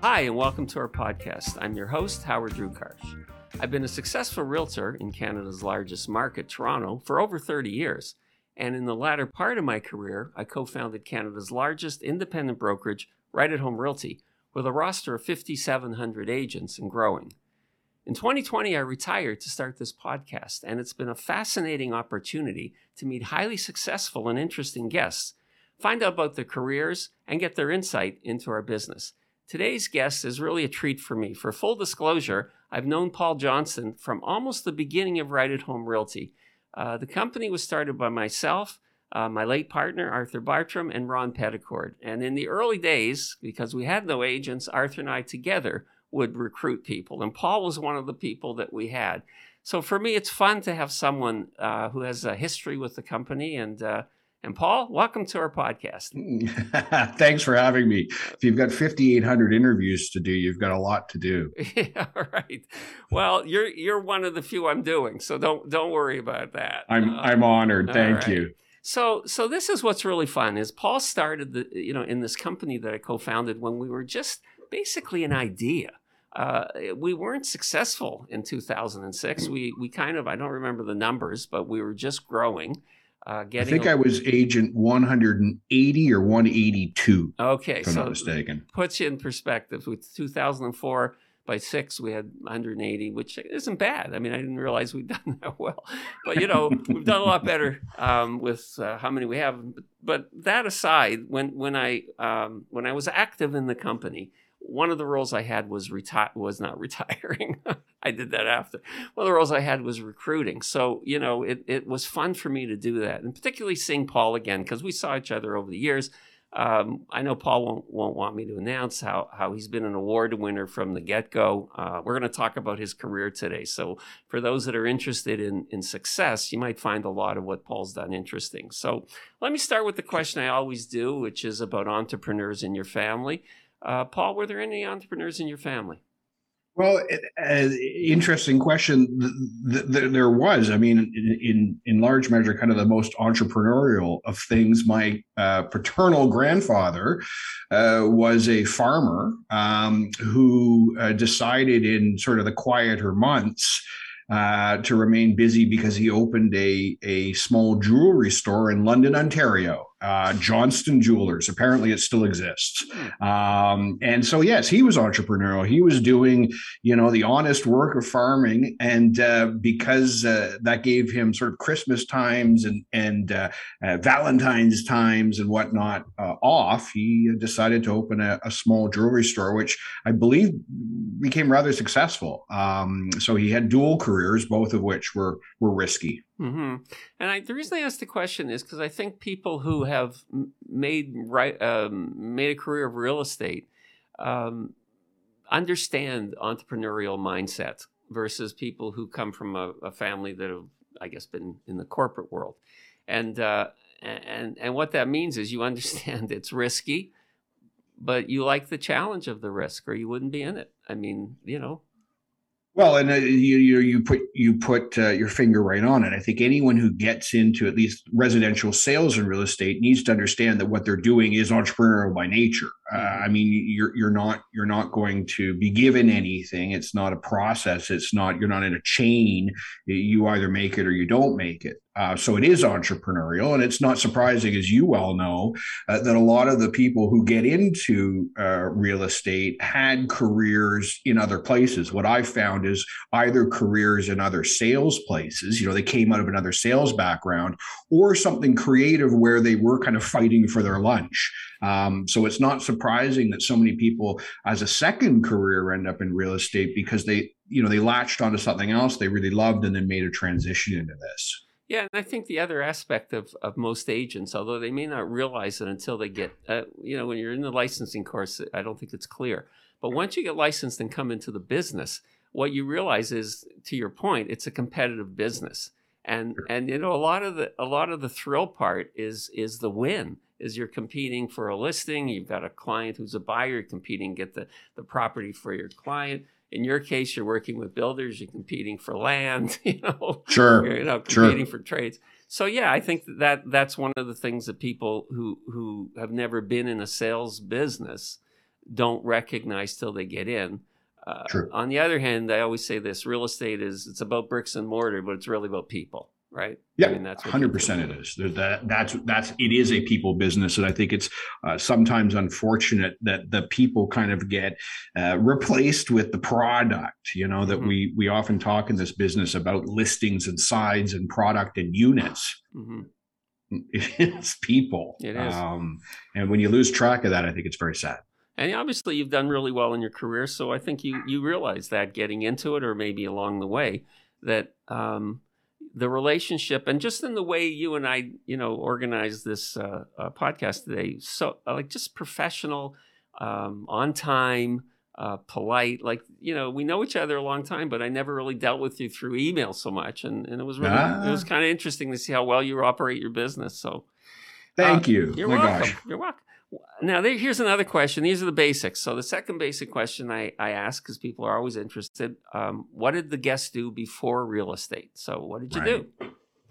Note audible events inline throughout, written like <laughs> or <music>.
Hi, and welcome to our podcast. I'm your host, Howard Drukarsh. I've been a successful realtor in Canada's largest market, Toronto, for over 30 years. And in the latter part of my career, I co founded Canada's largest independent brokerage, Right at Home Realty, with a roster of 5,700 agents and growing. In 2020, I retired to start this podcast, and it's been a fascinating opportunity to meet highly successful and interesting guests, find out about their careers, and get their insight into our business. Today's guest is really a treat for me. For full disclosure, I've known Paul Johnston from almost the beginning of Right at Home Realty. Uh, the company was started by myself, uh, my late partner, Arthur Bartram, and Ron Petticord. And in the early days, because we had no agents, Arthur and I together would recruit people. And Paul was one of the people that we had. So for me, it's fun to have someone uh, who has a history with the company. And uh, and Paul, welcome to our podcast. <laughs> Thanks for having me. If you've got 5,800 interviews to do, you've got a lot to do. <laughs> yeah, right. Well, you're you're one of the few I'm doing, so don't don't worry about that. I'm uh, I'm honored. Thank right. you. So so this is what's really fun is Paul started the you know in this company that I co-founded when we were just basically an idea. Uh, we weren't successful in 2006. We we kind of I don't remember the numbers, but we were just growing. Uh, I think a, I was agent 180 or 182. Okay, if I'm so not mistaken. Puts you in perspective. With 2004 by six, we had 180, which isn't bad. I mean, I didn't realize we'd <laughs> done that well, but you know, we've done a lot better um, with uh, how many we have. But that aside, when when I um, when I was active in the company, one of the roles I had was retire was not <laughs> retiring. I did that after. One of the roles I had was recruiting. So, you know, it, it was fun for me to do that. And particularly seeing Paul again, because we saw each other over the years. Um, I know Paul won't, won't want me to announce how, how he's been an award winner from the get go. Uh, we're going to talk about his career today. So, for those that are interested in, in success, you might find a lot of what Paul's done interesting. So, let me start with the question I always do, which is about entrepreneurs in your family. Uh, Paul, were there any entrepreneurs in your family? Well, uh, interesting question. Th- th- there was. I mean, in in large measure, kind of the most entrepreneurial of things. My uh, paternal grandfather uh, was a farmer um, who uh, decided in sort of the quieter months uh, to remain busy because he opened a a small jewelry store in London, Ontario uh, Johnston Jewelers. Apparently, it still exists. Hmm. Um, and so, yes, he was entrepreneurial. He was doing, you know, the honest work of farming, and uh, because uh, that gave him sort of Christmas times and and uh, uh, Valentine's times and whatnot uh, off, he decided to open a, a, small jewelry store, which I believe became rather successful. Um, so he had dual careers, both of which were were risky. Mm-hmm. And I, the reason I asked the question is because I think people who have made right um, made a career of real estate um, understand entrepreneurial mindset versus people who come from a, a, family that have, I guess, been in the corporate world. And uh, and and what that means is you <laughs> understand it's risky, but you like the challenge of the risk, or you wouldn't be in it. I mean, you know, well, and uh, you, you you put you put uh, your finger right on it. I think anyone who gets into at least residential sales and real estate needs to understand that what they're doing is entrepreneurial by nature. Uh. I mean, you're you're not you're not going to be given anything. It's not a process. It's not you're not in a chain. You either make it or you don't make it. Uh, so it is entrepreneurial, and it's not surprising, as you well know, uh, that a lot of the people who get into uh, real estate had careers in other places. What I found is either careers in other sales places, you know, they came out of another sales background, or something creative where they were kind of fighting for their lunch. Um, so it's not surprising that so many people, as a second career, end up in real estate because they, you know, they latched onto something else they really loved and then made a transition into this. Yeah, and I think the other aspect of, of most agents, although they may not realize it until they get, uh, you know, when you're in the licensing course, I don't think it's clear. But once you get licensed and come into the business, what you realize is, to your point, it's a competitive business, and and you know a lot of the a lot of the thrill part is is the win. Is you're competing for a listing, you've got a client who's a buyer, you're competing get the the property for your client in your case, you're working with builders, you're competing for land, <laughs> you know, sure, you know, competing sure. for trades. So yeah, I think that that's one of the things that people who who have never been in a sales business don't recognize till they get in. Uh. On the other hand, I always say this: real estate is it's about bricks and mortar, but it's really about people right? Yeah, I mean, that's hundred percent. It is. that that's that's it is a people business, and I think it's uh, sometimes unfortunate that the people kind of get uh, replaced with the product. You know that mm-hmm. we we often talk in this business about listings and sides and product and units. Mm-hmm. <laughs> It's people. It is. Um, and when you lose track of that, I think it's very sad. And obviously, you've done really well in your career, so I think you you realize that getting into it, or maybe along the way, that um, the relationship and just in the way you and I, you know, organize this uh, uh, podcast today, so uh, like just professional, um, on time, uh, polite. Like you know, we know each other a long time, but I never really dealt with you through email so much, and, and it was really ah. it was ah. kind of interesting to see how well you operate your business. So, thank uh, you. You're My welcome. Gosh. You're welcome. Now, there, here's another question. These are the basics. So, the second basic question I, I ask, because people are always interested um, what did the guest do before real estate? So, what did you right. do?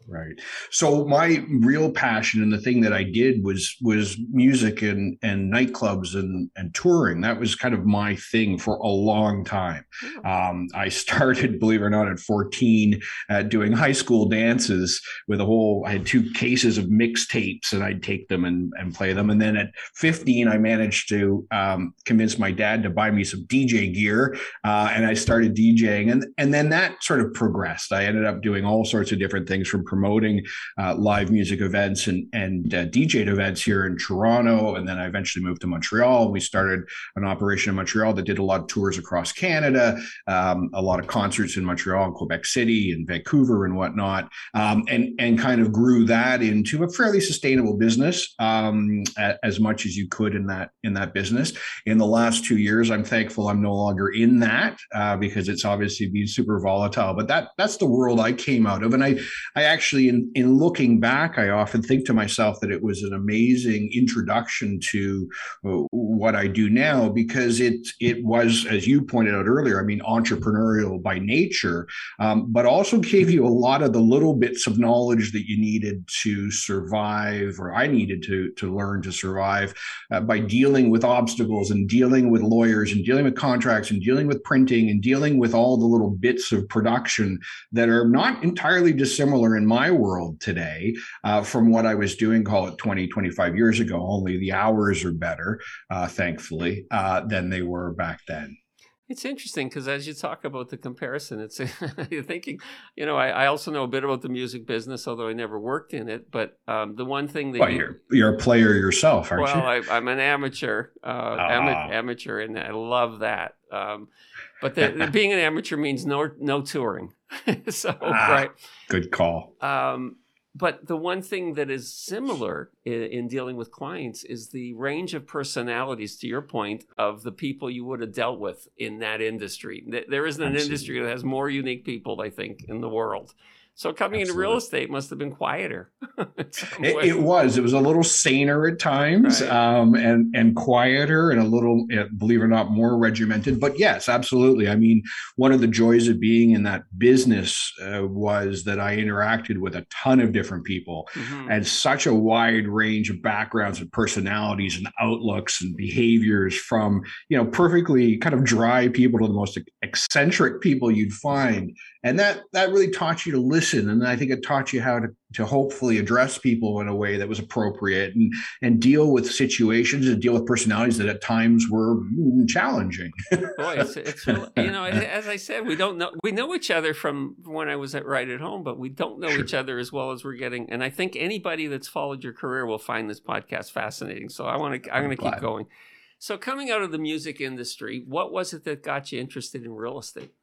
Right. So my real passion and the thing that I did was was music and and nightclubs and and touring. That was kind of my thing for a long time. Um, I <laughs> started, believe it or not, at 14, uh, doing high school dances with a whole. I had two cases of mixtapes, and I'd take them and and play them. And then at 15, I managed to um, convince my dad to buy me some DJ gear, uh, and I started DJing. And and then that sort of progressed. I ended up doing all sorts of different things from promoting uh, live music events and and uh, DJ events here in Toronto, and then I eventually moved to Montreal. We started an operation in Montreal that did a lot of tours across Canada, um, a lot of concerts in Montreal and Quebec City and Vancouver and whatnot, um, and and kind of grew that into a fairly sustainable business um, as much as you could in that in that business. In the last two years, I'm thankful I'm no longer in that uh, because it's obviously been super volatile. But that that's the world I came out of, and I I actually actually, in, in looking back, I often think to myself that it was an amazing introduction to uh, what I do now because it it was, as you pointed out earlier, I mean, entrepreneurial by nature, um, but also gave you a lot of the little bits of knowledge that you needed to survive, or I needed to to learn to survive uh, by dealing with obstacles and dealing with lawyers and dealing with contracts and dealing with printing and dealing with all the little bits of production that are not entirely dissimilar in my my world today uh, from what I was doing, call it 20, 25 years ago. Only the hours are better, uh, thankfully, uh, than they were back then. It's interesting because as you talk about the comparison, it's <laughs> you're thinking, you know, I, I, also know a bit about the music business, although I never worked in it. But um, the one thing that well, you, are you're a player yourself, aren't well, you? Well, I'm an amateur, uh, ah. amateur, and I love that. Um, but the, the, being an amateur means no no touring. <laughs> so ah, right, good call. Um, but the one thing that is similar in, in, dealing with clients is the range of personalities. To your point, of the people you would have dealt with in that industry. There isn't an Absolutely. industry that has more unique people, I think, in the world. So coming Absolutely. into real estate must have been quieter. <laughs> it, it, was. It was a little saner at times, right. um, and and quieter, and a little, believe it or not, more regimented. But yes, absolutely. I mean, one of the joys of being in that business uh, was that I interacted with a ton of different people, mm-hmm. and such a wide range of backgrounds and personalities and outlooks and behaviors, from you know perfectly kind of dry people to the most eccentric people you'd find and that that really taught you to listen and i think it taught you how to to hopefully address people in a way that was appropriate and and deal with situations and deal with personalities that at times were challenging. Boy it's, it's you know as i said we don't know we know each other from when i was at right at home but we don't know sure. each other as well as we're getting and i think anybody that's followed your career will find this podcast fascinating so i want to i'm going to keep going. So coming out of the music industry what was it that got you interested in real estate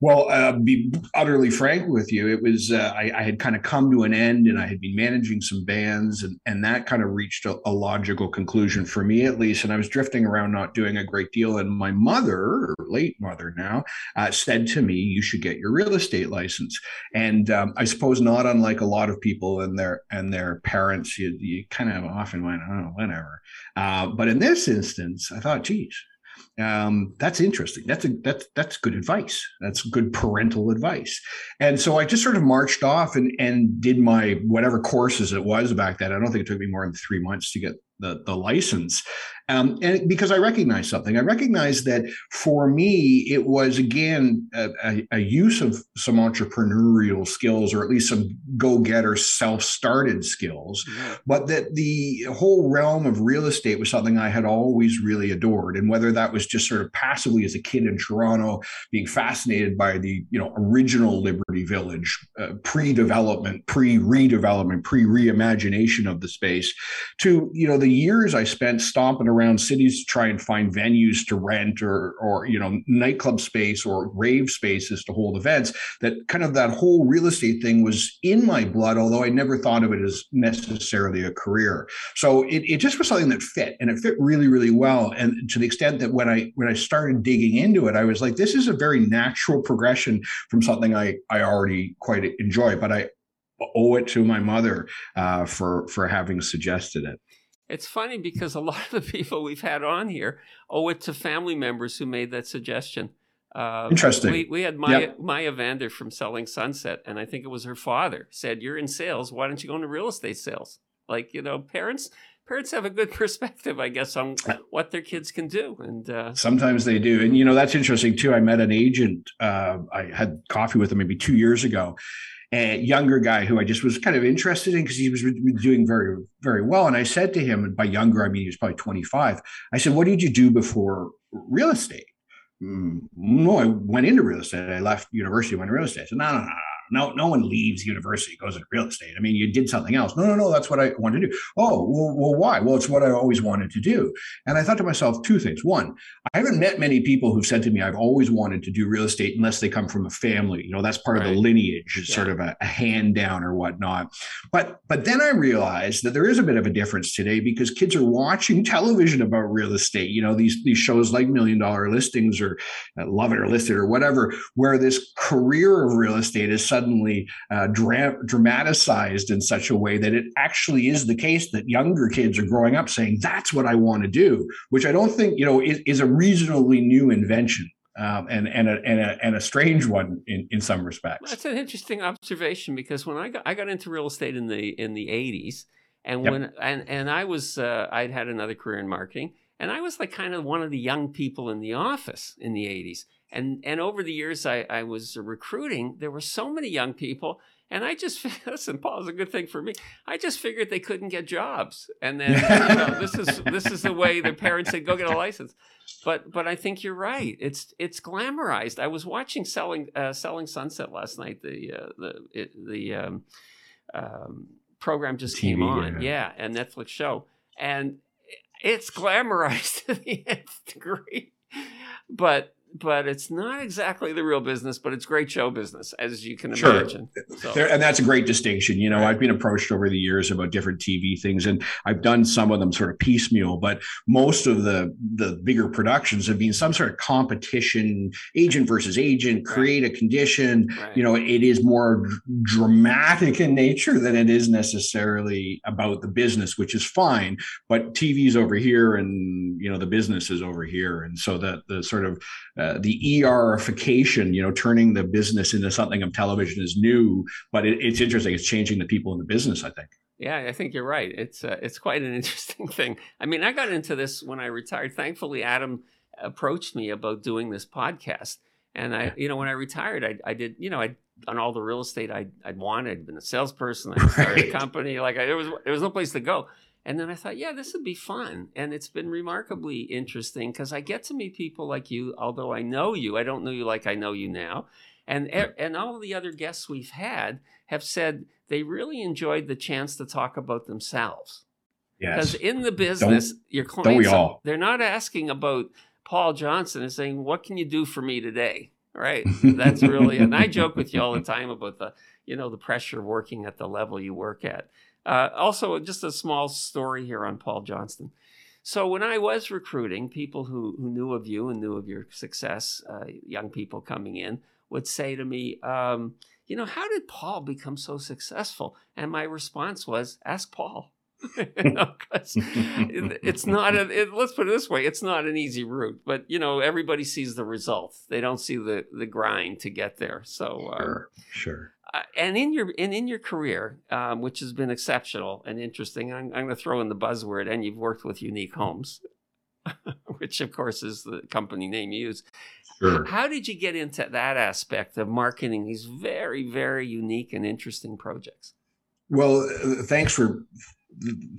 well, uh, be utterly frank with you, it was uh, I, I, had kind of come to an end, and I had been managing some bands, and and that kind of reached a, a, logical conclusion for me at least. And I was drifting around, not doing a great deal. And my mother, late mother now, uh, said to me, "You should get your real estate license." And um, I suppose not unlike a lot of people and their and their parents, you, you kind of often went, "Oh, whatever." Uh, but in this instance, I thought, "Geez." Um, that's interesting. That's a, that's that's good advice. That's good parental advice. And so I just sort of marched off and and did my whatever courses it was back then. I don't think it took me more than three months to get the the license. Um, and because I recognize something, I recognize that for me, it was again a, a, a use of some entrepreneurial skills, or at least some go-getter, self-started skills. Mm-hmm. But that the whole realm of real estate was something I had always really adored, and whether that was just sort of passively as a kid in Toronto, being fascinated by the you know original Liberty Village, uh, pre-development, pre-redevelopment, pre-reimagination of the space, to you know the years I spent stomping around cities to try and find venues to rent or or you know nightclub space or rave spaces to hold events. That kind of that whole real estate thing was in my blood, although I never thought of it as necessarily a career. So it, it just was something that fit, and it fit really really well. And to the extent that when I when I started digging into it, I was like, this is a very natural progression from something I I already quite enjoy, but I owe it to my mother uh, for for having suggested it. It's funny because a <laughs> lot of the people we've had on here owe it to family members who made that suggestion. Uh, Interesting. We, we had Maya, yep. Maya Vander from Selling Sunset, and I think it was her father said, "You're in sales. Why don't you go into real estate sales?" Like you know, parents parents have a good <laughs> perspective, I guess, on what their kids can do. And uh, sometimes they do. And you know, that's interesting too. I met an agent. Uh, I had coffee with him maybe two years ago, a younger guy who I just was kind of interested in because he was doing very, very well. And I said to him, and by younger, I mean he was probably 25. I said, What did you do before real estate? Mm, no, I went into real estate. I left university, went to real estate. Said, No, no, no, no, no one leaves university, goes into real estate. I mean, you did something else. No, no, no, that's what I wanted to do. Oh, well, well, why? Well, it's what I always wanted to do. And I thought to myself two things. One, I haven't met many people who've said to me, I've always wanted to do real estate unless they come from a family. You know, that's part right. of the lineage, yeah. sort of a, a hand down or whatnot. But but then I realized that there is a bit of a difference today because kids are watching <laughs> television about real estate. You know, these these shows like Million Dollar Listings or uh, Love It or Listed or whatever, where this career of real estate is suddenly uh, dra- dramatized in such a way that it actually is the case that younger kids are growing up saying, that's what I want to do, which I don't think, you know, is, is a reasonably new invention. Um, and and a, and a and a strange one in, in some respects. That's an interesting observation because when I got I got into real estate in the in the eighties, and yep. when and and I was uh, I'd had another career in marketing, and I was like kind of one of the young people in the office in the eighties, and and over the years I, I was recruiting, there were so many young people, and I just <laughs> listen. Paul's a good thing for me. I just figured they couldn't get jobs, and then <laughs> you know, this is this is the way their parents said, "Go get a license." But but I think you're right. It's it's glamorized. I was watching selling uh, selling Sunset last night. The uh, the it, the um, um, program just TV, came on, yeah. yeah, and Netflix show, and it's glamorized <laughs> to the nth degree. But but it's not exactly the real business, but it's great show business, as you can sure. imagine. So. There, and that's a great distinction. You know, right. I've been approached over the years about different TV things, and I've done some of them sort of piecemeal, but most of the the bigger productions have been some sort of competition, agent versus agent, create right. a condition. Right. You know, it is more dramatic in nature than it is necessarily about the business, which is fine. But TV's over here, and you know, the business is over here, and so that the sort of uh, the ERification, you know, turning the business into something of television is new, but it, it's interesting. It's changing the people in the business, I think. Yeah, I think you're right. It's uh, it's quite an <laughs> interesting thing. I mean, I got into this when I retired. Thankfully, Adam approached me about doing this podcast, and I, you know, when I retired, I, I did, you know, I on all the real estate I I'd wanted. I'd been a salesperson. I <laughs> started right. a company. Like I, there was there was no place to go. And then I thought, yeah, this would be fun. And it's been remarkably interesting because I get to meet people like you, although I know you, I don't know you like I know you now. And, and all the other guests we've had have said they really enjoyed the chance to talk about themselves. Because yes. in the business, don't, your clients, all? they're not asking about Paul Johnston and saying, what can you do for me today? Right. That's really, and I joke with you all the <laughs> time about the, you know, the pressure of working at the level you work at. Uh, also, just a small story here on Paul Johnston. So when I was recruiting, people who, who knew of you and knew of your success, uh, young people coming in, would say to me, um, you know, how did Paul become so successful? And my response was, ask Paul. <laughs> you know, <laughs> it's not a, it, let's put it this way it's not an easy route but you know everybody sees the result they don't see the the grind to get there so um, sure sure uh, and in your and in your career, um, which has been exceptional and interesting, I'm, I'm going to throw in the buzzword, and you've worked with unique homes. <laughs> which of course is the company name you use. Sure. How did you get into that aspect of marketing these very, very unique and interesting projects? Well, uh, thanks for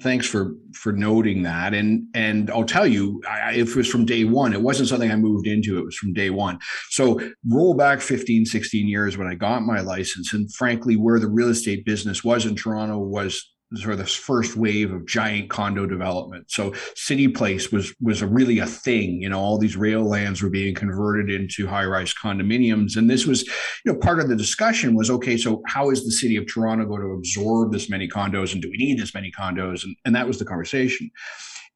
thanks for for noting that. And and i'll tell you I, it was from day one it wasn't something i moved into it was from day one. So roll back 15 16 years when i got my license and frankly where the real estate business was in toronto was sort of this first wave of giant condo development. So City Place was was a really a thing. You know, all these rail lands were being converted into high rise condominiums, and this was, you know, part of the discussion was okay. So how is the city of Toronto going to absorb this many condos, and do we need this many condos? And and that was the conversation.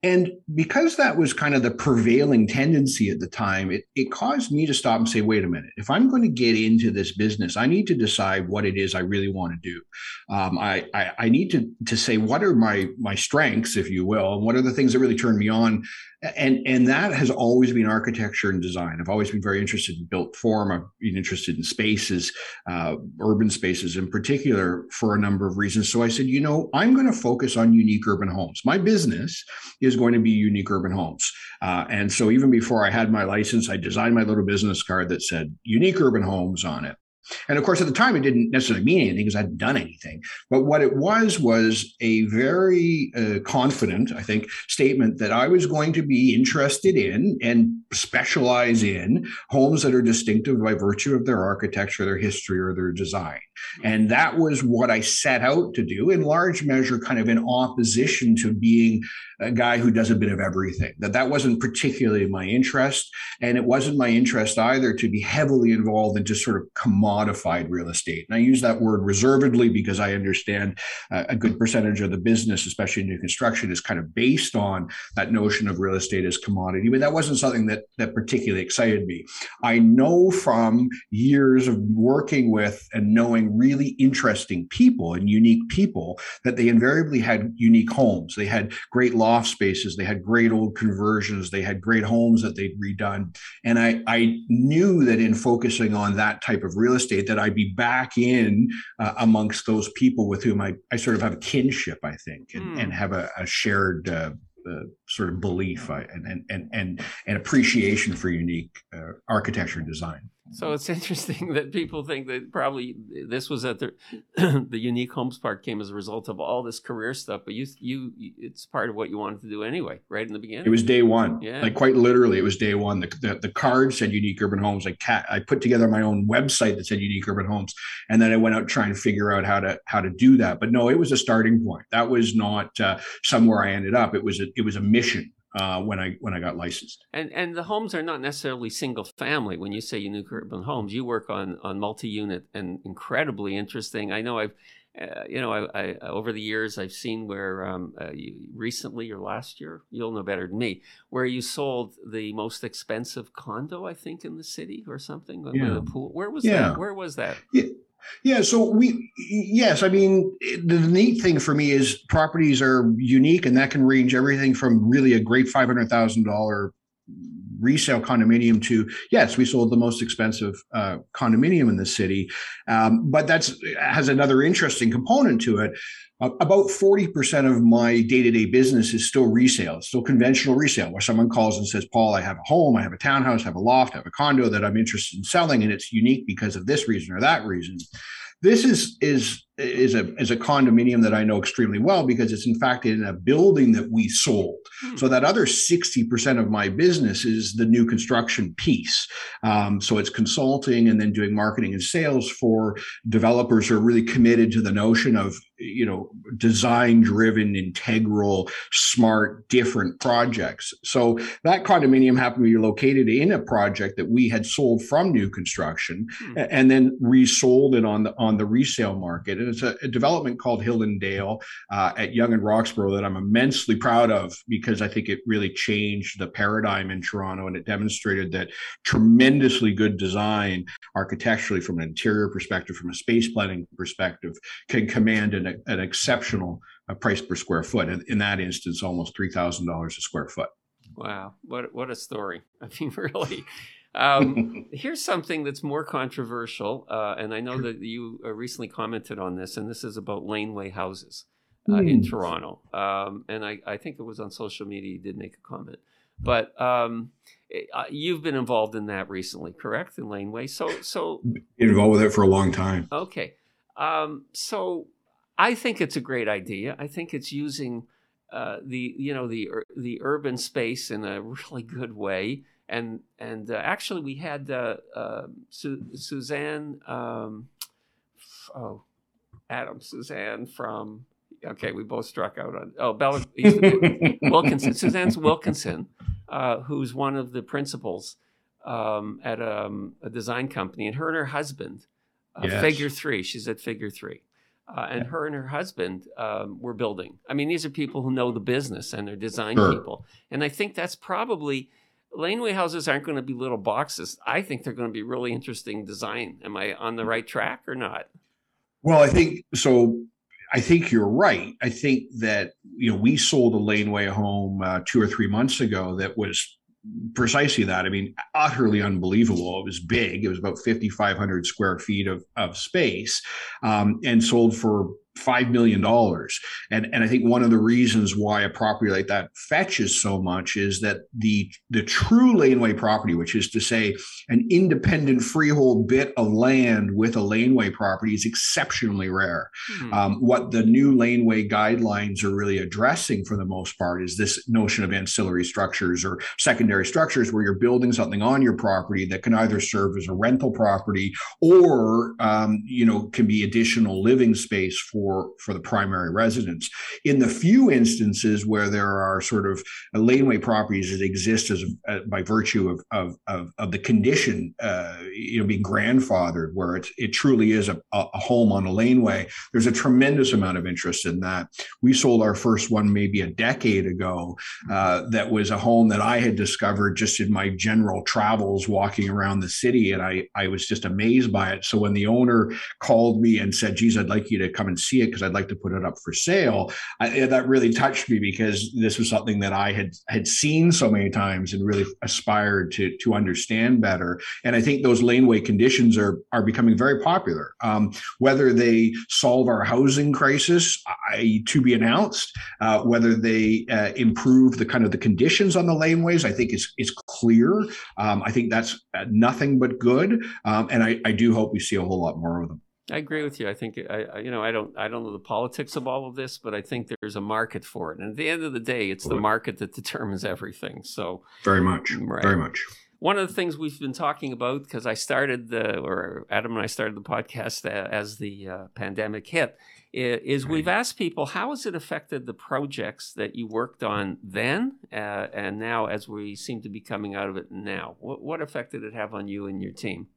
And because that was kind of the prevailing tendency at the time, it, it caused me to stop and say, wait a minute, if I'm going to get into this business, I need to decide what it is I really want to do. Um, I, I, I need to, to say, what are my, my strengths, if you will, and what are the things that really turn me on and and that has always been architecture and design. I've always been very interested in built form. I've been interested in spaces, uh, urban spaces in particular, for a number of reasons. So I said, you know, I'm going to focus on unique urban homes. My business is going to be unique urban homes. Uh, and so even before I had my license, I designed my little business card that said unique urban homes on it. And of course, at the time, it didn't necessarily mean anything because I hadn't done anything. But what it was was a very uh, confident, I think, statement that I was going to be interested in and specialize in homes that are distinctive by virtue of their architecture, their history, or their design. And that was what I set out to do, in large measure, kind of in opposition to being a guy who does a bit of everything. That that wasn't particularly my interest, and it wasn't my interest either to be heavily involved in just sort of commodified real estate. And I use that word reservedly because I understand uh, a good percentage of the business, especially new construction, is kind of based on that notion of real estate as commodity. But that wasn't something that that particularly excited me. I know from years of working with and knowing really interesting people and unique people that they invariably had unique homes. They had great law loft spaces. They had great old conversions. They had great homes that they'd redone. And I, I knew that in focusing on that type of real estate, that I'd be back in uh, amongst those people with whom I, I sort of have a kinship, I think, and, mm. and have a, a shared uh, uh, sort of belief and, and, and, and, and appreciation for unique uh, architecture and design. So it's <laughs> interesting that people think that probably this was at the <clears throat> the unique homes part came as a result of all this career stuff, but you you it's part of what you wanted to do anyway, right in the beginning. It was day one, yeah. Like quite literally, it was day one. The the, the card said unique urban homes. I cat I put together my own website that said unique urban homes, and then I went out trying to figure out how to how to do that. But no, it was a starting point. That was not uh, somewhere I ended up. It was a it was a mission uh, when I when I got licensed. And and the homes are not necessarily single family. When you say unique urban homes, you work on on multi unit and incredibly interesting. I know I've. Uh, you know, I, I, over the years I've seen where um, uh, you, recently or last year, you'll know better than me, where you sold the most expensive condo, I think, in the city or something. Yeah. Pool. Where was yeah. that? Where was that? Yeah. Yeah, so we yes, I mean the neat thing for me is properties are unique, and that can range everything from really a great five hundred thousand dollar resale condominium to yes, we sold the most expensive uh, condominium in the city, um, but that's has another interesting component to it. About 40% of my day-to-day business is still resale still conventional resale where someone calls and says paul i have a home i have a townhouse i have a loft i have a condo that i'm interested in selling and it's unique because of this reason or that reason. This is is is a is a condominium that I know extremely well because it's in fact in a building that we sold. Hmm. So that other sixty percent of my business is the new construction piece. Um, so it's consulting and then doing marketing and sales for developers who are really committed to the notion of you know design driven, integral, smart, different projects. So that condominium happened to be located in a project that we had sold from new construction hmm. and then resold it on the on the resale market. And it's a, a development called Hill and Dale uh, at Yonge and Roxborough that I'm immensely proud of because I think it really changed the paradigm in Toronto and it demonstrated that tremendously good design architecturally from an interior perspective, from a space planning perspective, can command an, an exceptional uh, price per square foot. In, in that instance, almost $3,000 a square foot. Wow, what what a story! <laughs> I mean, really, um, <laughs> here's something that's more controversial, uh, and I know that you uh, recently commented on this, and this is about laneway houses uh, mm. in. Toronto. Um, and I, I, think it was on social media you did make a comment. But um, uh, you've been involved in that recently, correct? In laneway, so so involved with it for a long time. Okay, um, so I think it's a great idea. I think it's using uh, the you know the the urban space in a <laughs> really good way. And and uh, actually, we had uh, um, Su- Suzanne, um, oh, Adam Suzanne from okay, we both struck out on oh Bella <laughs> Wilkinson, Suzanne Wilkinson, uh, who's one of the principals um, at um, a design company, and her and her husband, uh, yes. Figure Three. She's at Figure Three. Uh, and yeah. her and her husband um, were building. I mean, these are people who know the business and they're design sure. people. And I think that's probably laneway houses aren't going to be little boxes. I think they're going to be really interesting design. Am I on the right track or not? Well, I think so. I think you're right. I think that you know we sold a laneway home uh, two or three months ago that was precisely that. I mean, utterly unbelievable. It was big. It was about 5,500 square feet of of space, um, and sold for five million dollars. And and I think one of the reasons why a property like that fetches so much is that the the true laneway property, which is to say an independent freehold bit of land with a laneway property, is exceptionally rare. Mm-hmm. Um, what the new laneway guidelines are really addressing for the most part is this notion of ancillary structures or secondary structures where you're building something on your property that can either serve as a rental property or um, you know can be additional living space for for for the primary residence. In the few instances where there are sort of laneway properties that exist as uh, by virtue of of of, of the condition, uh, you know, being grandfathered, where it it truly is a, a home on a laneway, there's a tremendous amount of interest in that. We sold our first one maybe a decade ago. Uh, that was a home that I had discovered just in my general travels walking around the city, and I I was just amazed by it. So when the owner called me and said, "Geez, I'd like you to come and see," it because I'd like to put it up for sale. I, that really touched me because this was something that I had had seen so many times and really aspired to to understand better. And I think those laneway conditions are are becoming very popular. Um, whether they solve our housing crisis, I, to be announced. Uh, whether they uh, improve the kind of the conditions on the laneways, I think is is clear. Um, I think that's nothing but good. Um, and I, I do hope we see a whole lot more of them. I agree with you. I think I, you know, I don't, I don't know the politics of all of this, but I think there's a market for it. And at the end of the day, it's the market that determines everything. So very much, right. very much. One of the things we've been talking about because I started the, or Adam and I started the podcast as the uh, pandemic hit, is right. we've asked people how has it affected the projects that you worked on then uh, and now as we seem to be coming out of it now. What, what effect did it have on you and your team?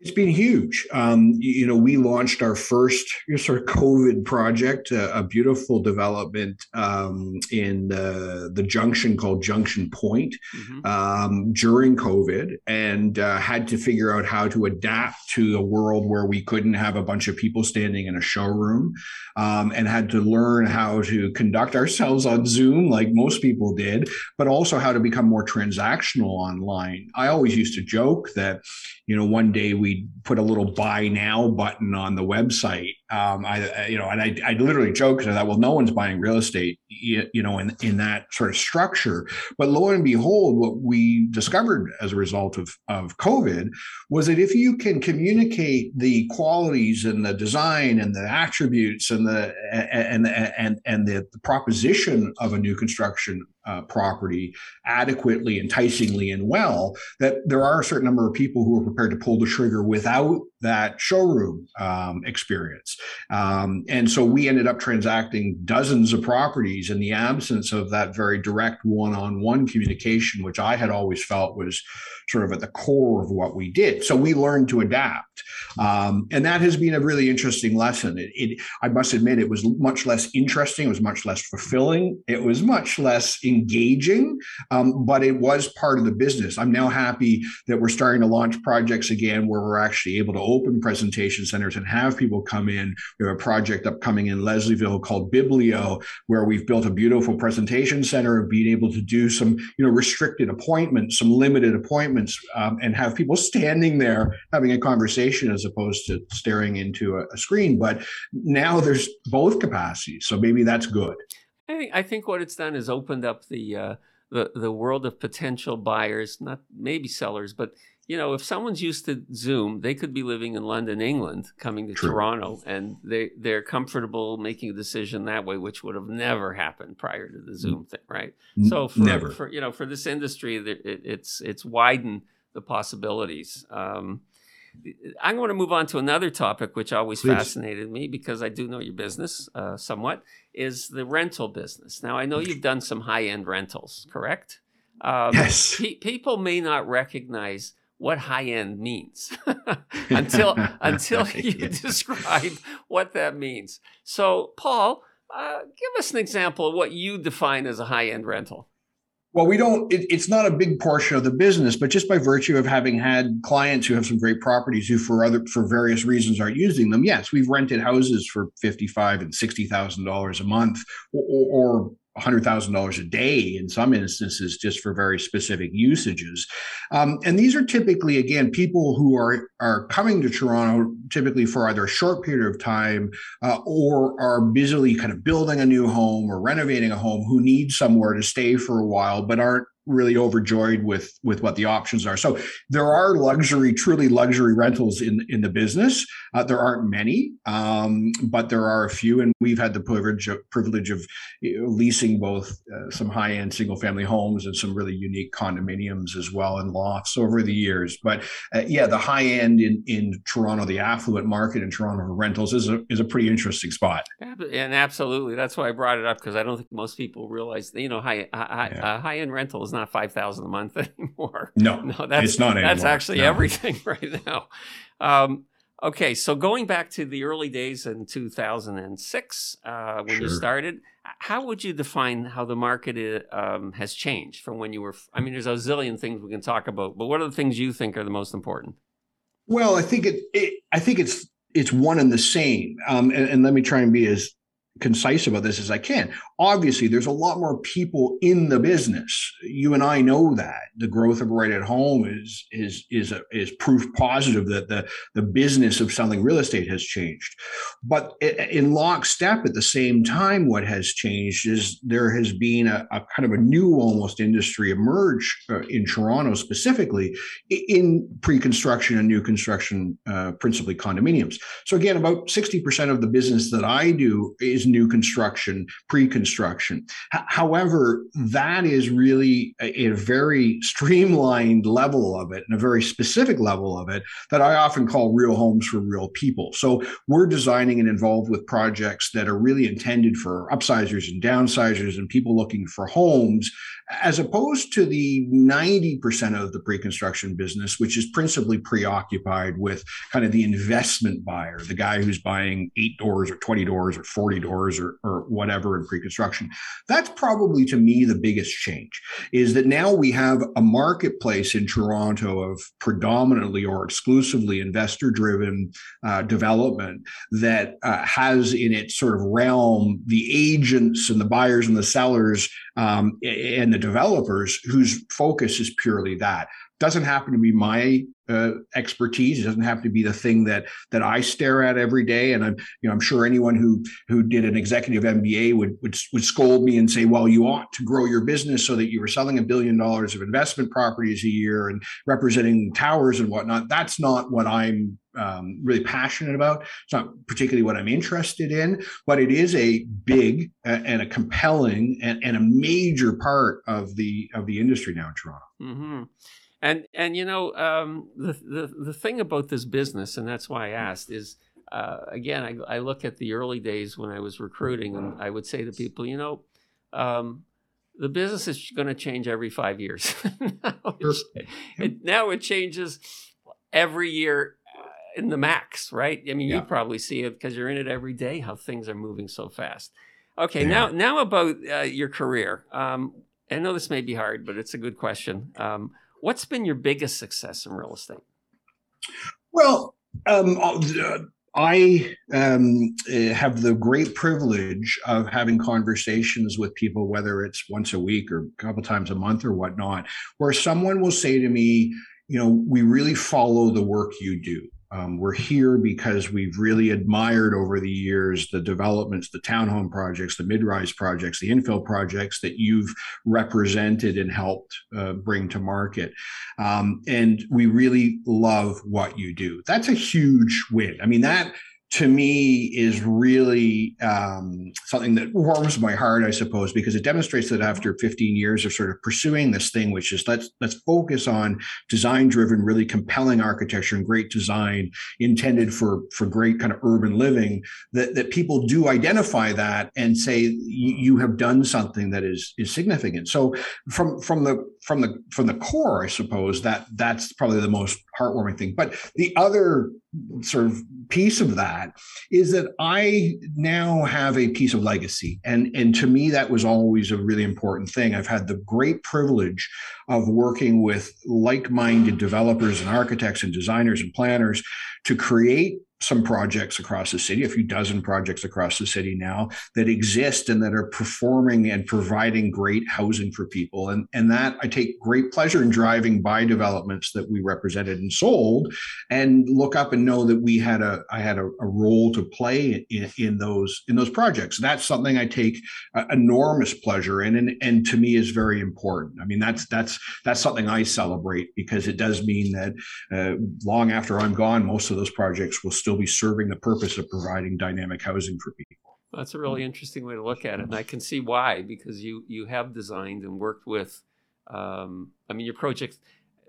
It's been huge. Um, you know, we launched our first sort of COVID project, a, a beautiful development um, in the, the junction called Junction Point mm-hmm. um, during COVID, and uh, had to figure out how to adapt to a world where we couldn't have a bunch of people standing in a showroom, um, and had to learn how to conduct ourselves on Zoom like most people did, but also how to become more transactional online. I always used to joke that, you know, one day we put a little buy now button on the website um, I, you know, and I, I literally joke because I thought, well, no one's buying real estate, you, you, know, in, in that sort of structure. But lo and behold, what we discovered as a result of, of COVID was that if you can communicate the qualities and the design and the attributes and the, and, and, and, and the, the proposition of a new construction uh, property adequately, enticingly, and well, that there are a certain number of people who are prepared to pull the trigger without that showroom um, experience. Um, and so we ended up transacting dozens of properties in the absence of that very direct one on one communication, which I had always felt was sort of at the core of what we did. So we learned to adapt. Um, and that has been a really interesting lesson. It, it, I must admit, it was much less interesting. It was much less fulfilling. It was much less engaging, um, but it was part of the business. I'm now happy that we're starting to launch projects again where we're actually able to open presentation centers and have people come in. We have a project upcoming in Leslieville called Biblio, where we've built a beautiful presentation center of being able to do some, you know, restricted appointments, some limited appointments, um, and have people standing there having a conversation as opposed to staring into a, a screen. But now there's both capacities, so maybe that's good. I think I think what it's done is opened up the uh, the the world of potential buyers, not maybe sellers, but you know, if someone's used to Zoom, they could be living in London, England, coming to True. Toronto, and they they're comfortable making a decision that way, which would have never happened prior to the Zoom thing, right? So for, never. for you know for this industry, it, it's it's widened the possibilities. Um, I'm going to move on to another topic, which always Please. fascinated me because I do know your business uh, somewhat, is the rental business. Now, I know you've done some high end rentals, correct? Um, yes. Pe- people may not recognize what high end means <laughs> until <laughs> until you <laughs> describe what that means. So, Paul, uh, give us an example of what you define as a high end rental. Well, we don't, it, it's not a big portion of the business, but just by virtue of having had clients who have some great properties who for other, for various reasons aren't using them. Yes, we've rented houses for 55 and $60,000 a month or, or $100,000 a day in some instances, just for very specific usages. Um, and these are typically, again, people who are, are coming to Toronto typically for either a short period of time uh, or are busily kind of building a new home or renovating a home who need somewhere to stay for a while, but aren't really overjoyed with with what the options are. So there are luxury, truly luxury rentals in in the business. Uh, there aren't many, um, but there are a few, and we've had the privilege of, privilege of leasing both uh, some high end single family homes and some really unique condominiums as well and lofts over the years. But uh, yeah, the high end in in Toronto, the affluent market in Toronto for rentals is a is a pretty interesting spot. And absolutely, that's why I brought it up because I don't think most people realize you know high high, yeah. Uh, high end rentals not five thousand a month <laughs> anymore. No, no, that's it's not. That's actually no. everything <laughs> right now. Um, okay, so going back to the early days in two thousand and six, uh, when sure. you started, how would you define how the market um, has changed from when you were? I mean, there's a zillion things we can talk about, but what are the things you think are the most important? Well, I think it. it I think it's it's one and the same. Um, and, and let me try and be as concise about this as I can. Obviously, there's a lot more people in the business. You and I know that the growth of right at home is is is a, is proof positive that the the business of selling real estate has changed. But in lockstep, at the same time, what has changed is there has been a, a kind of a new almost industry emerge uh, in Toronto specifically in pre-construction and new construction, uh, principally condominiums. So again, about sixty percent of the business that I do is new construction, pre-construction. H- however, that is really a, a, very streamlined level of it and a very specific level of it that I often call real homes for real people. So we're designing and involved with projects that are really intended for upsizers and downsizers and people looking for homes as opposed to the 90% of the pre-construction business which is principally preoccupied with kind of the investment buyer the guy who's buying eight doors or 20 doors or 40 doors or, or whatever in pre-construction that's probably to me the biggest change is that now we have a marketplace in toronto of predominantly or exclusively investor driven uh, development that uh, has in its sort of realm the agents and the buyers and the sellers um, and the developers whose focus is purely that. Doesn't happen to be my uh, expertise. It doesn't have to be the thing that that I stare at every day. And I'm you know I'm sure anyone who who did an executive MBA would would would scold me and say, well, you ought to grow your business so that you were selling a billion dollars of investment properties a year and representing towers and whatnot. That's not what I'm um, really passionate about. It's not particularly what I'm interested in, but it is a big and a compelling and, and a major part of the of the industry now in Toronto. Mm-hmm. And and you know um, the, the the thing about this business, and that's why I asked, is uh, again I, I look at the early days when I was recruiting, and I would say to people, you know. Um, the business is going to change every five years. <laughs> now, it, it, now it changes every year in the max, right? I mean, yeah. you probably see it because you're in it every day. How things are moving so fast. Okay, yeah. now now about uh, your career. Um, I know this may be hard, but it's a good question. Um, what's been your biggest success in real estate? Well, um, I um, eh, have the great privilege of having conversations with people, whether it's once a week or a couple times a month or whatnot, where someone will say to me, you know, we really follow the work you do. Um, we're here because we've really admired over the years the developments, the townhome projects, the mid-rise projects, the infill projects that you've represented and helped uh, bring to market. Um, and we really love what you do. That's a huge win. I mean, that to me is really um, something that warms my heart, I suppose, because it demonstrates that after 15 years of sort of pursuing this thing, which is let's let's focus on design-driven, really compelling architecture and great design intended for for great kind of urban living, that that people do identify that and say you have done something that is is significant. So from from the from the from the core, I suppose that that's probably the most heartwarming thing. But the other sort of piece of that is that I now have a piece of legacy. And, and to me, that was always a really important thing. I've had the great privilege of working with like minded developers and architects and designers and planners to create some projects across the city, a few dozen projects across the city now that exist and that are performing and providing great housing for people. And, and that I take great pleasure in driving by developments that we represented and sold and look up and know that we had a I had a, a role to play in, in those in those projects. That's something I take enormous pleasure in and, and to me is very important. I mean that's that's that's something I celebrate because it does mean that uh, long after I'm gone, most of those projects will still be serving the purpose of providing dynamic housing for people. That's a really interesting way to look at it, and I can see why because you you have designed and worked with. Um, I mean, your projects.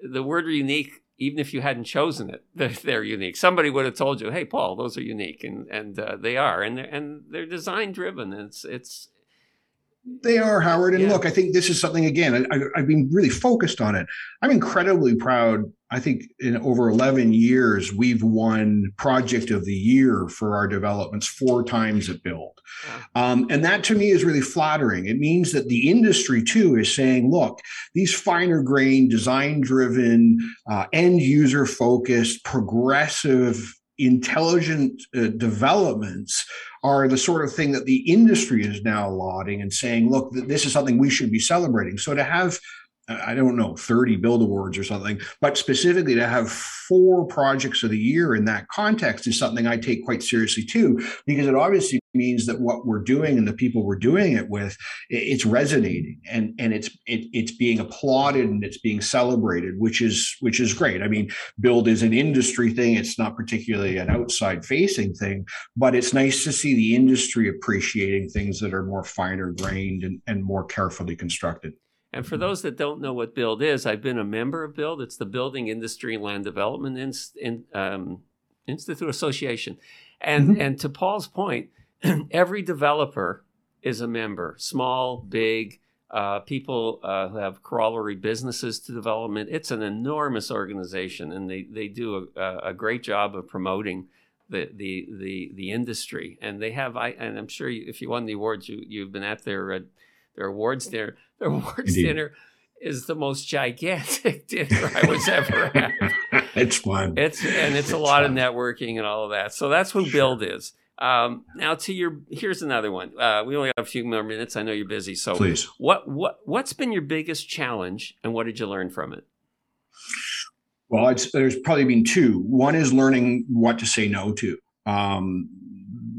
The word unique, even if you hadn't chosen it, <laughs> they're, they're, unique. Somebody would have told you, "Hey, Paul, those are unique," and and uh, they are, and they're, and they're design driven. It's it's they are, Howard. And yeah. look, I think this is something, again, I, have been really focused on it. I'm incredibly proud. I think in over 11 years, we've won Project of the Year for our developments four times at BILD. Um, and that to me is really flattering. It means that the industry too is saying, look, these finer grained, design driven, uh, end user focused, progressive intelligent uh, developments are the sort of thing that the industry is now lauding and saying, look, this is something we should be celebrating. So to have I don't know, 30 BILD awards or something, but specifically to have four projects of the year in that context is something I take quite seriously too, because it obviously means that what we're doing and the people we're doing it with, it's resonating and, and it's, it, it's being applauded and it's being celebrated, which is, which is great. I mean, BILD is an industry thing. It's not particularly an outside facing thing, but it's nice to see the industry appreciating things that are more finer grained and, and more carefully constructed. And for those that don't know what BILD is, I've been a member of BILD. It's the Building Industry and Land Development Inst- in, um, Institute Association. And, mm-hmm. and to Paul's point, <clears throat> every developer is a member, small, big, uh, people uh, who have corollary businesses to development. It's an enormous organization, and they, they do a, a great job of promoting the, the, the, the industry. And they have, I, and I'm sure you, if you won the awards, you, you've been at their uh, their awards dinner. Their <laughs> awards Indeed. dinner is the most gigantic <laughs> dinner I was ever <laughs> at. it's fun. It's and it's, it's a lot fun. of networking and all of that. So that's what sure. BILD is. Um, now to your here's another one. Uh, we only have a few more minutes. I know you're busy, so please. What what what's been your biggest challenge, and what did you learn from it? Well, there's probably been two. One is learning what to say no to. Um,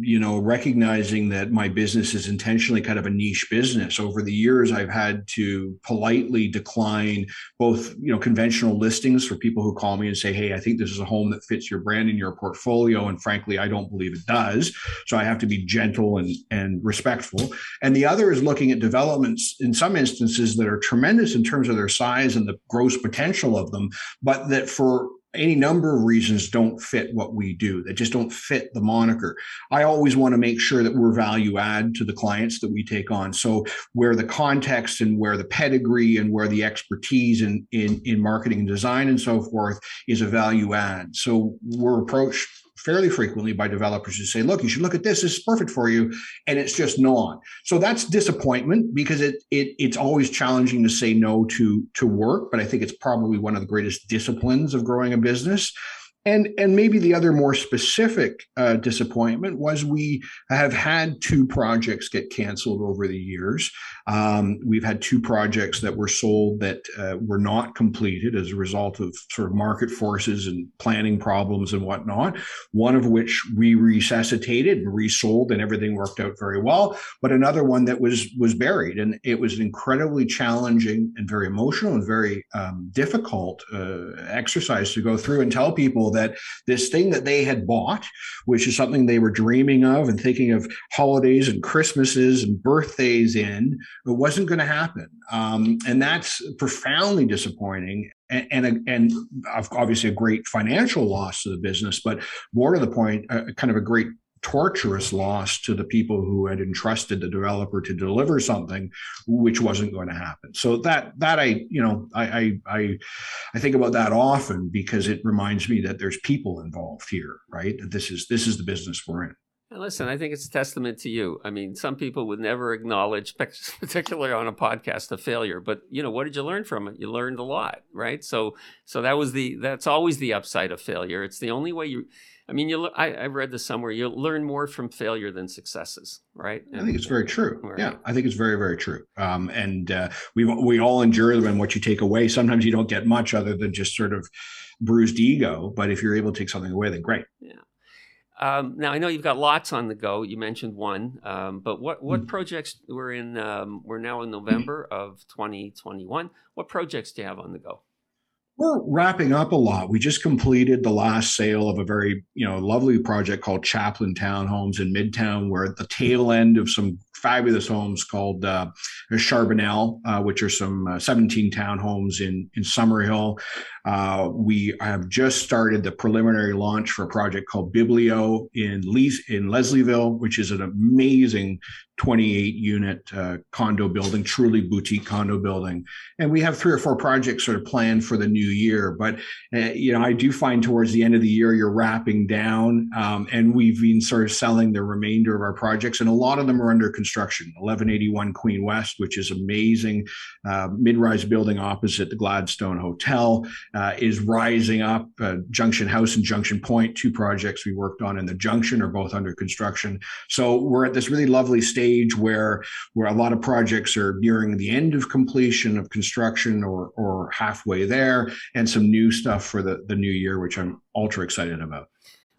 you know, recognizing that my business is intentionally kind of a niche business. Over the years, I've had to politely decline both, you know, conventional listings for people who call me and say, Hey, I think this is a home that fits your brand and your portfolio. And frankly, I don't believe it does. So I have to be gentle and, and respectful. And the other is looking at developments in some instances that are tremendous in terms of their size and the gross potential of them, but that for any number of reasons don't fit what we do that just don't fit the moniker. I always want to make sure that we're value add to the clients that we take on. So where the context and where the pedigree and where the expertise in in, in marketing and design and so forth is a value add. So we're approached fairly frequently by developers who say, look, you should look at this. This is perfect for you. And it's just not. So that's disappointment because it, it it's always challenging to say no to, to work. But I think it's probably one of the greatest disciplines of growing a business. And and maybe the other more specific uh, disappointment was we have had two projects get canceled over the years. Um, we've had two projects that were sold that uh, were not completed as a result of sort of market forces and planning problems and whatnot. One of which we resuscitated and resold, and everything worked out very well. But another one that was was buried, and it was an incredibly challenging and very emotional and very um, difficult uh, exercise to go through and tell people that this thing that they had bought, which is something they were dreaming of and thinking of holidays and Christmases and birthdays in it wasn't going to happen. Um, and that's profoundly disappointing and, and, and, obviously a great financial loss to the business, but more to the point, uh, kind of a great torturous loss to the people who had entrusted the developer to deliver something which wasn't going to happen so that that i you know i i i think about that often because it reminds me that there's people involved here right that this is this is the business we're in Listen, I think it's a testament to you. I mean, some people would never acknowledge, <laughs> particularly on a podcast, a failure. But you know, what did you learn from it? You learned a lot, right? So, so that was the that's always the upside of failure. It's the only way you. I mean, you. I, I read this somewhere. You learn more from failure than successes, right? And, I think it's very true. Right. Yeah, I think it's very, very true. Um, and uh, we we all endure them. And what you take away, sometimes you don't get much other than just sort of bruised ego. But if you're able to take something away, then great. Yeah. Um, now I know you've got lots on the go. You mentioned one, um, but what what mm-hmm. projects we're in? Um, we're now in November of 2021. What projects do you have on the go? We're wrapping up a lot. We just completed the last sale of a very, you know, lovely project called Chaplin Townhomes in Midtown. We're at the tail end of some fabulous homes called uh, Charbonnel, uh, which are some uh, 17 townhomes in in Summerhill. Uh, we have just started the preliminary launch for a project called Biblio in Le- in Leslieville, which is an amazing 28 unit uh, condo building, truly boutique condo building. And we have three or four projects sort of planned for the new year. But, uh, you know, I do find towards the end of the year, you're wrapping down. Um, and we've been sort of selling the remainder of our projects. And a lot of them are under construction. 1181 Queen West, which is amazing, uh, mid rise building opposite the Gladstone Hotel, uh, is rising up. Uh, Junction House and Junction Point, two projects we worked on in the Junction, are both under construction. So we're at this really lovely stage stage where where a lot of projects are nearing the end of completion of construction or or halfway there, and some new stuff for the the new year, which I'm ultra excited about.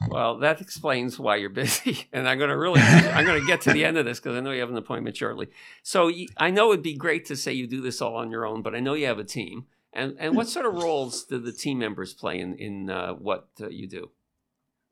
Well, that explains why you're busy, <laughs> and I'm going to really I'm going to get to the end of this because I know you have an appointment shortly. So I know it'd be great to say you do this all on your own, but I know you have a team. And and what sort of roles do the team members play in in uh, what uh, you do?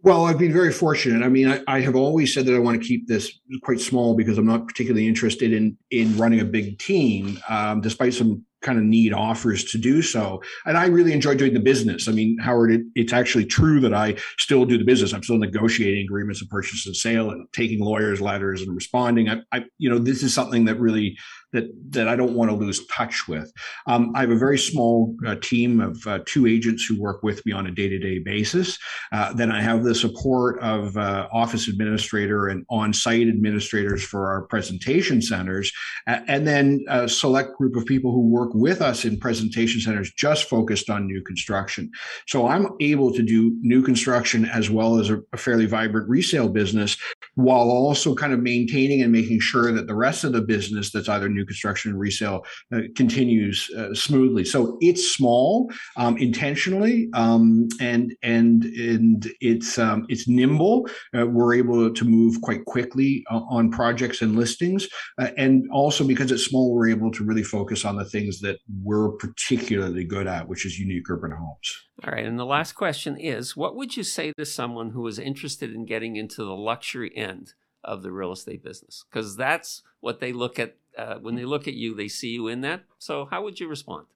Well, I've been very fortunate. I mean, I, I, have always said that I want to keep this quite small because I'm not particularly interested in in running a big team, um, despite some kind of need offers to do so. And I really enjoy doing the business. I mean, Howard, it, it's actually true that I still do the business. I'm still negotiating agreements of purchase and sale and taking lawyers' letters and responding. I, I you know, this is something that really that that I don't want to lose touch with. Um, I have a very small uh, team of uh, two agents who work with me on a day to day basis. Uh, then I have the support of uh, office administrator and on site administrators for our presentation centers, and then a select group of people who work with us in presentation centers just focused on new construction. So I'm able to do new construction as well as a, a fairly vibrant resale business while also kind of maintaining and making sure that the rest of the business that's either new construction and resale uh, continues uh, smoothly. So it's small um, intentionally, um, and and and it's um, it's nimble. Uh, we're able to move quite quickly uh, on projects and listings, uh, and also because it's small, we're able to really focus on the things that we're particularly good at, which is unique urban homes. All right, and the last question is: What would you say to someone who is interested in getting into the luxury end? of the real estate business because that's what they look at uh, when they look at you, they see you in that. So, how would you respond?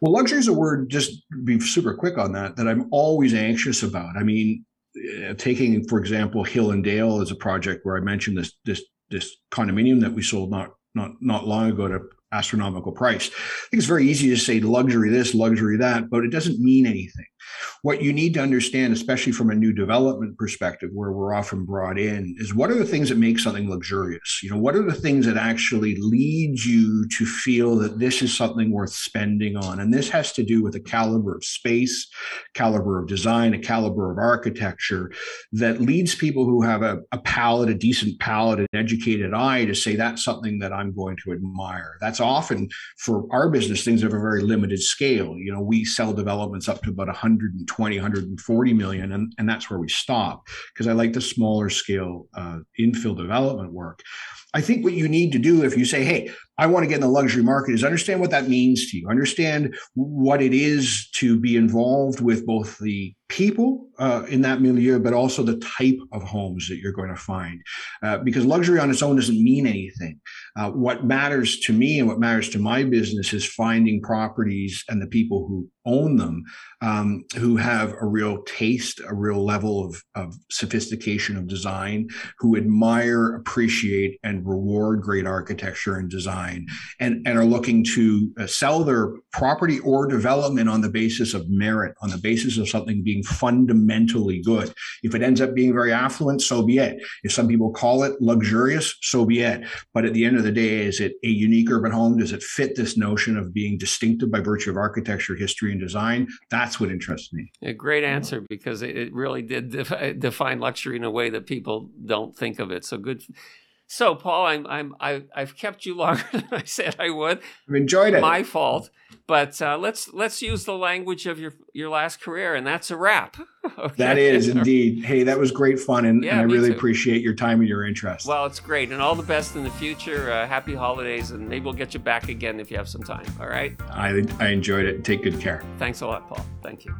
Well, luxury is a word, just be super quick on that, that I'm always anxious about. I mean, uh, taking, for example, Hill and Dale as a project where I mentioned this, this, this condominium that we sold not, not, not long ago to astronomical price. I think it's very easy to say luxury this, luxury that, but it doesn't mean anything. What you need to understand, especially from a new development perspective, where we're often brought in, is what are the things that make something luxurious? You know, what are the things that actually lead you to feel that this is something worth spending on? And this has to do with a caliber of space, caliber of design, a caliber of architecture that leads people who have a, a palate, a decent palate, an educated eye to say that's something that I'm going to admire. That's often for our business things of a very limited scale. You know, we sell developments up to about 120, 140 million, and, and that's where we stop because I like the smaller scale uh, infill development work. I think what you need to do if you say, hey, I want to get in the luxury market is understand what that means to you, understand what it is to be involved with both the people uh, in that milieu, but also the type of homes that you're going to find. Uh, because luxury on its own doesn't mean anything. Uh, what matters to me and what matters to my business is finding properties and the people who own them um, who have a real taste, a real level of, of sophistication of design, who admire, appreciate, and reward great architecture and design, and, and are looking to uh, sell their property or development on the basis of merit, on the basis of something being fundamentally good. If it ends up being very affluent, so be it. If some people call it luxurious, so be it. But at the end of the day, is it a unique urban home? Does it fit this notion of being distinctive by virtue of architecture, history, and design? That's what interests me. A great answer because it really did define luxury in a way that people don't think of it. So good so, Paul, I'm I'm I, I've kept you longer <laughs> than I said I would. I've enjoyed it. My fault, but uh, let's let's use the language of your your last career, and that's a wrap. <laughs> okay. That is indeed. Hey, that was great fun, and, yeah, and I really too. appreciate your time and your interest. Well, it's great, and all the best in the future. Uh, happy holidays, and maybe we'll get you back again if you have some time. All right. I I enjoyed it. Take good care. Thanks a lot, Paul. Thank you.